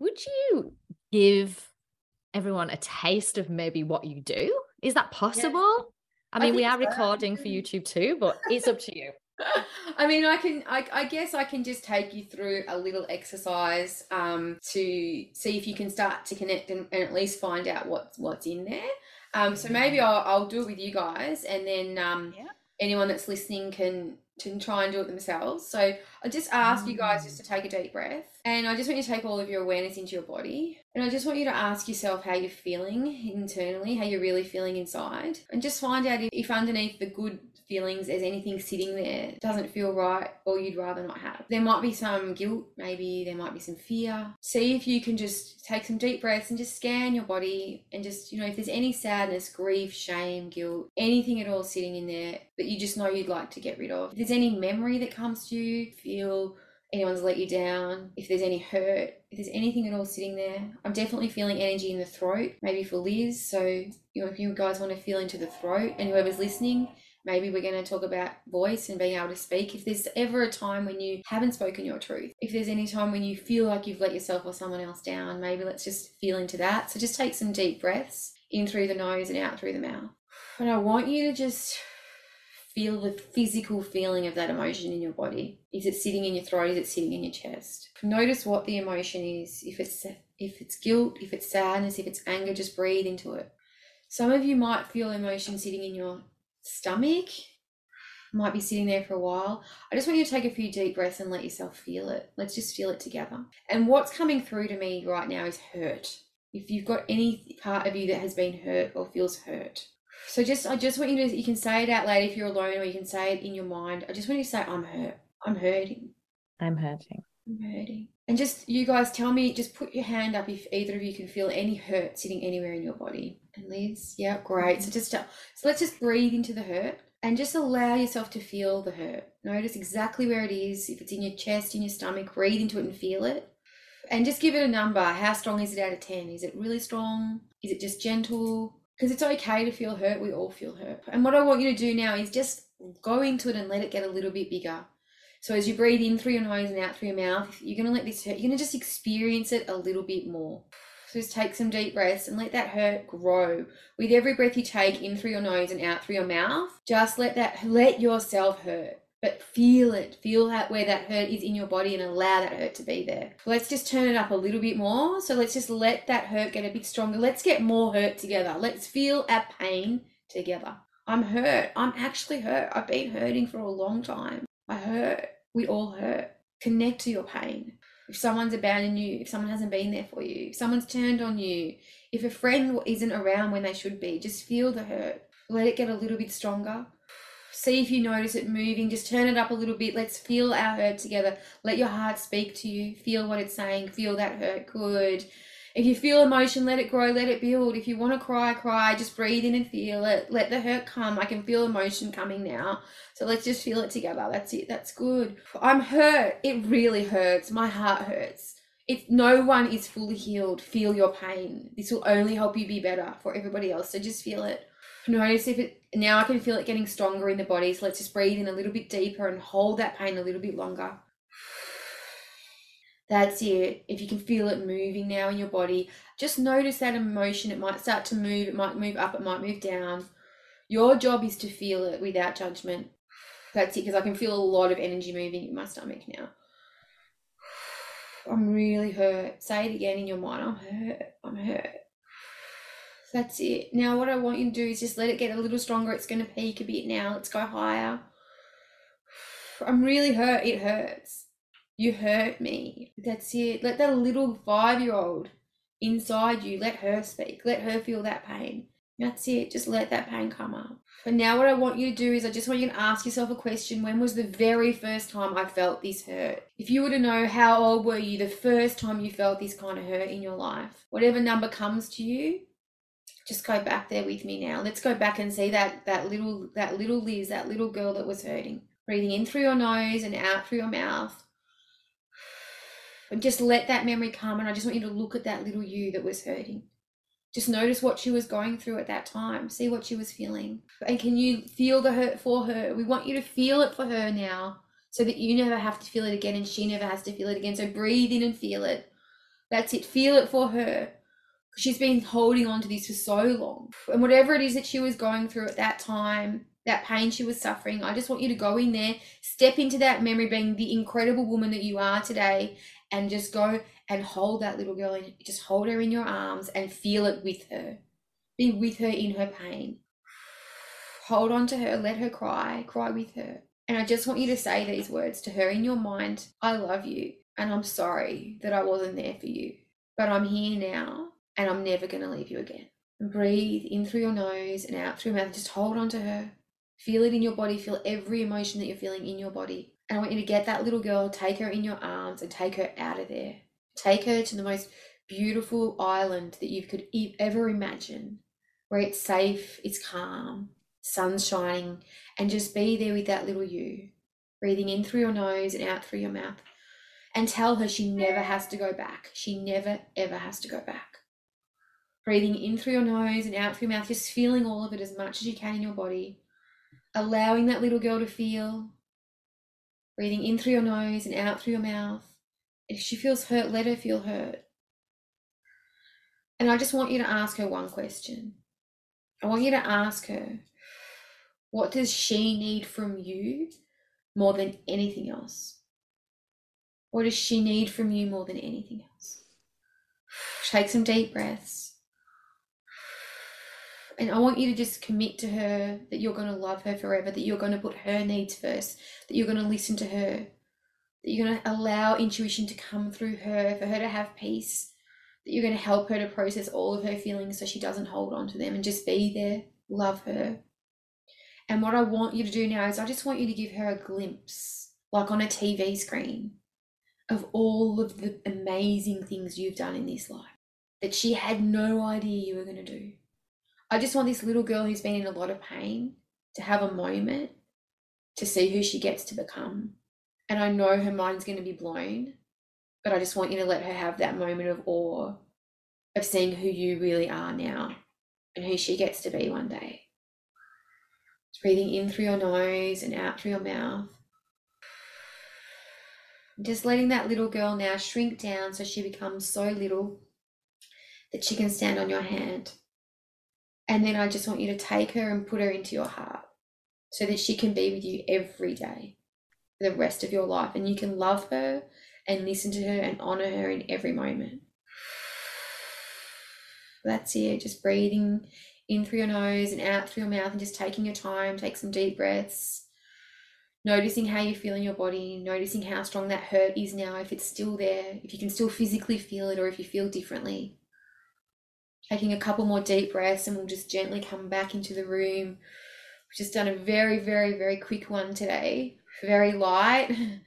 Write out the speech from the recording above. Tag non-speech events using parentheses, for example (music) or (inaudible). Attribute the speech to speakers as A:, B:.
A: would you give everyone a taste of maybe what you do? Is that possible? Yeah. I mean, I we are so. recording for YouTube too, but it's up to you. (laughs)
B: I mean, I can. I, I, guess I can just take you through a little exercise um, to see if you can start to connect and, and at least find out what's what's in there. Um, so maybe mm-hmm. I'll, I'll do it with you guys, and then um, yeah. anyone that's listening can can try and do it themselves. So I just ask mm. you guys just to take a deep breath, and I just want you to take all of your awareness into your body, and I just want you to ask yourself how you're feeling internally, how you're really feeling inside, and just find out if, if underneath the good feelings there's anything sitting there doesn't feel right or you'd rather not have. There might be some guilt, maybe there might be some fear. See if you can just take some deep breaths and just scan your body and just, you know, if there's any sadness, grief, shame, guilt, anything at all sitting in there that you just know you'd like to get rid of. If there's any memory that comes to you, feel anyone's let you down, if there's any hurt, if there's anything at all sitting there. I'm definitely feeling energy in the throat, maybe for Liz. So, you know, if you guys want to feel into the throat and whoever's listening, Maybe we're going to talk about voice and being able to speak. If there's ever a time when you haven't spoken your truth, if there's any time when you feel like you've let yourself or someone else down, maybe let's just feel into that. So just take some deep breaths in through the nose and out through the mouth. And I want you to just feel the physical feeling of that emotion in your body. Is it sitting in your throat? Is it sitting in your chest? Notice what the emotion is. If it's if it's guilt, if it's sadness, if it's anger, just breathe into it. Some of you might feel emotion sitting in your stomach might be sitting there for a while. I just want you to take a few deep breaths and let yourself feel it. Let's just feel it together. And what's coming through to me right now is hurt. If you've got any part of you that has been hurt or feels hurt. So just I just want you to you can say it out loud if you're alone or you can say it in your mind. I just want you to say I'm hurt. I'm hurting.
A: I'm hurting.
B: I'm hurting. And just you guys tell me, just put your hand up if either of you can feel any hurt sitting anywhere in your body. And Liz, yeah, great. So just so let's just breathe into the hurt and just allow yourself to feel the hurt. Notice exactly where it is. If it's in your chest, in your stomach, breathe into it and feel it. And just give it a number. How strong is it out of 10? Is it really strong? Is it just gentle? Because it's okay to feel hurt. We all feel hurt. And what I want you to do now is just go into it and let it get a little bit bigger. So as you breathe in through your nose and out through your mouth, you're going to let this hurt. You're going to just experience it a little bit more. So just take some deep breaths and let that hurt grow. With every breath you take in through your nose and out through your mouth, just let that let yourself hurt. But feel it. Feel that where that hurt is in your body and allow that hurt to be there. Let's just turn it up a little bit more. So let's just let that hurt get a bit stronger. Let's get more hurt together. Let's feel our pain together. I'm hurt. I'm actually hurt. I've been hurting for a long time. I hurt. We all hurt. Connect to your pain. If someone's abandoned you, if someone hasn't been there for you, if someone's turned on you, if a friend isn't around when they should be, just feel the hurt. Let it get a little bit stronger. See if you notice it moving. Just turn it up a little bit. Let's feel our hurt together. Let your heart speak to you. Feel what it's saying. Feel that hurt. Good. If you feel emotion, let it grow, let it build. If you want to cry, cry. Just breathe in and feel it. Let the hurt come. I can feel emotion coming now. So let's just feel it together. That's it. That's good. I'm hurt. It really hurts. My heart hurts. If no one is fully healed, feel your pain. This will only help you be better for everybody else. So just feel it. Notice if it now I can feel it getting stronger in the body. So let's just breathe in a little bit deeper and hold that pain a little bit longer. That's it. If you can feel it moving now in your body, just notice that emotion. It might start to move, it might move up, it might move down. Your job is to feel it without judgment. That's it, because I can feel a lot of energy moving in my stomach now. I'm really hurt. Say it again in your mind. I'm hurt. I'm hurt. That's it. Now, what I want you to do is just let it get a little stronger. It's going to peak a bit now. Let's go higher. I'm really hurt. It hurts. You hurt me. That's it. Let that little five year old inside you, let her speak. Let her feel that pain. That's it. Just let that pain come up. And now, what I want you to do is, I just want you to ask yourself a question When was the very first time I felt this hurt? If you were to know how old were you the first time you felt this kind of hurt in your life, whatever number comes to you, just go back there with me now. Let's go back and see that that little that little Liz, that little girl that was hurting. Breathing in through your nose and out through your mouth. And just let that memory come. And I just want you to look at that little you that was hurting. Just notice what she was going through at that time. See what she was feeling. And can you feel the hurt for her? We want you to feel it for her now so that you never have to feel it again and she never has to feel it again. So breathe in and feel it. That's it. Feel it for her. She's been holding on to this for so long. And whatever it is that she was going through at that time, that pain she was suffering, I just want you to go in there, step into that memory, being the incredible woman that you are today, and just go and hold that little girl and just hold her in your arms and feel it with her. Be with her in her pain. Hold on to her, let her cry, cry with her. And I just want you to say these words to her in your mind I love you, and I'm sorry that I wasn't there for you, but I'm here now, and I'm never going to leave you again. And breathe in through your nose and out through your mouth. Just hold on to her. Feel it in your body. Feel every emotion that you're feeling in your body. And I want you to get that little girl, take her in your arms, and take her out of there. Take her to the most beautiful island that you could ever imagine, where it's safe, it's calm, sun's shining, and just be there with that little you, breathing in through your nose and out through your mouth. And tell her she never has to go back. She never, ever has to go back. Breathing in through your nose and out through your mouth, just feeling all of it as much as you can in your body. Allowing that little girl to feel. Breathing in through your nose and out through your mouth. If she feels hurt, let her feel hurt. And I just want you to ask her one question. I want you to ask her, what does she need from you more than anything else? What does she need from you more than anything else? Take some deep breaths. And I want you to just commit to her that you're going to love her forever, that you're going to put her needs first, that you're going to listen to her, that you're going to allow intuition to come through her, for her to have peace, that you're going to help her to process all of her feelings so she doesn't hold on to them and just be there, love her. And what I want you to do now is I just want you to give her a glimpse, like on a TV screen, of all of the amazing things you've done in this life that she had no idea you were going to do. I just want this little girl who's been in a lot of pain to have a moment to see who she gets to become. And I know her mind's going to be blown, but I just want you to let her have that moment of awe of seeing who you really are now and who she gets to be one day. Breathing in through your nose and out through your mouth. Just letting that little girl now shrink down so she becomes so little that she can stand on your hand. And then I just want you to take her and put her into your heart so that she can be with you every day the rest of your life. And you can love her and listen to her and honor her in every moment. That's it. Just breathing in through your nose and out through your mouth and just taking your time. Take some deep breaths noticing how you feel in your body, noticing how strong that hurt is now, if it's still there, if you can still physically feel it or if you feel differently. Taking a couple more deep breaths and we'll just gently come back into the room. We've just done a very, very, very quick one today, very light. (laughs)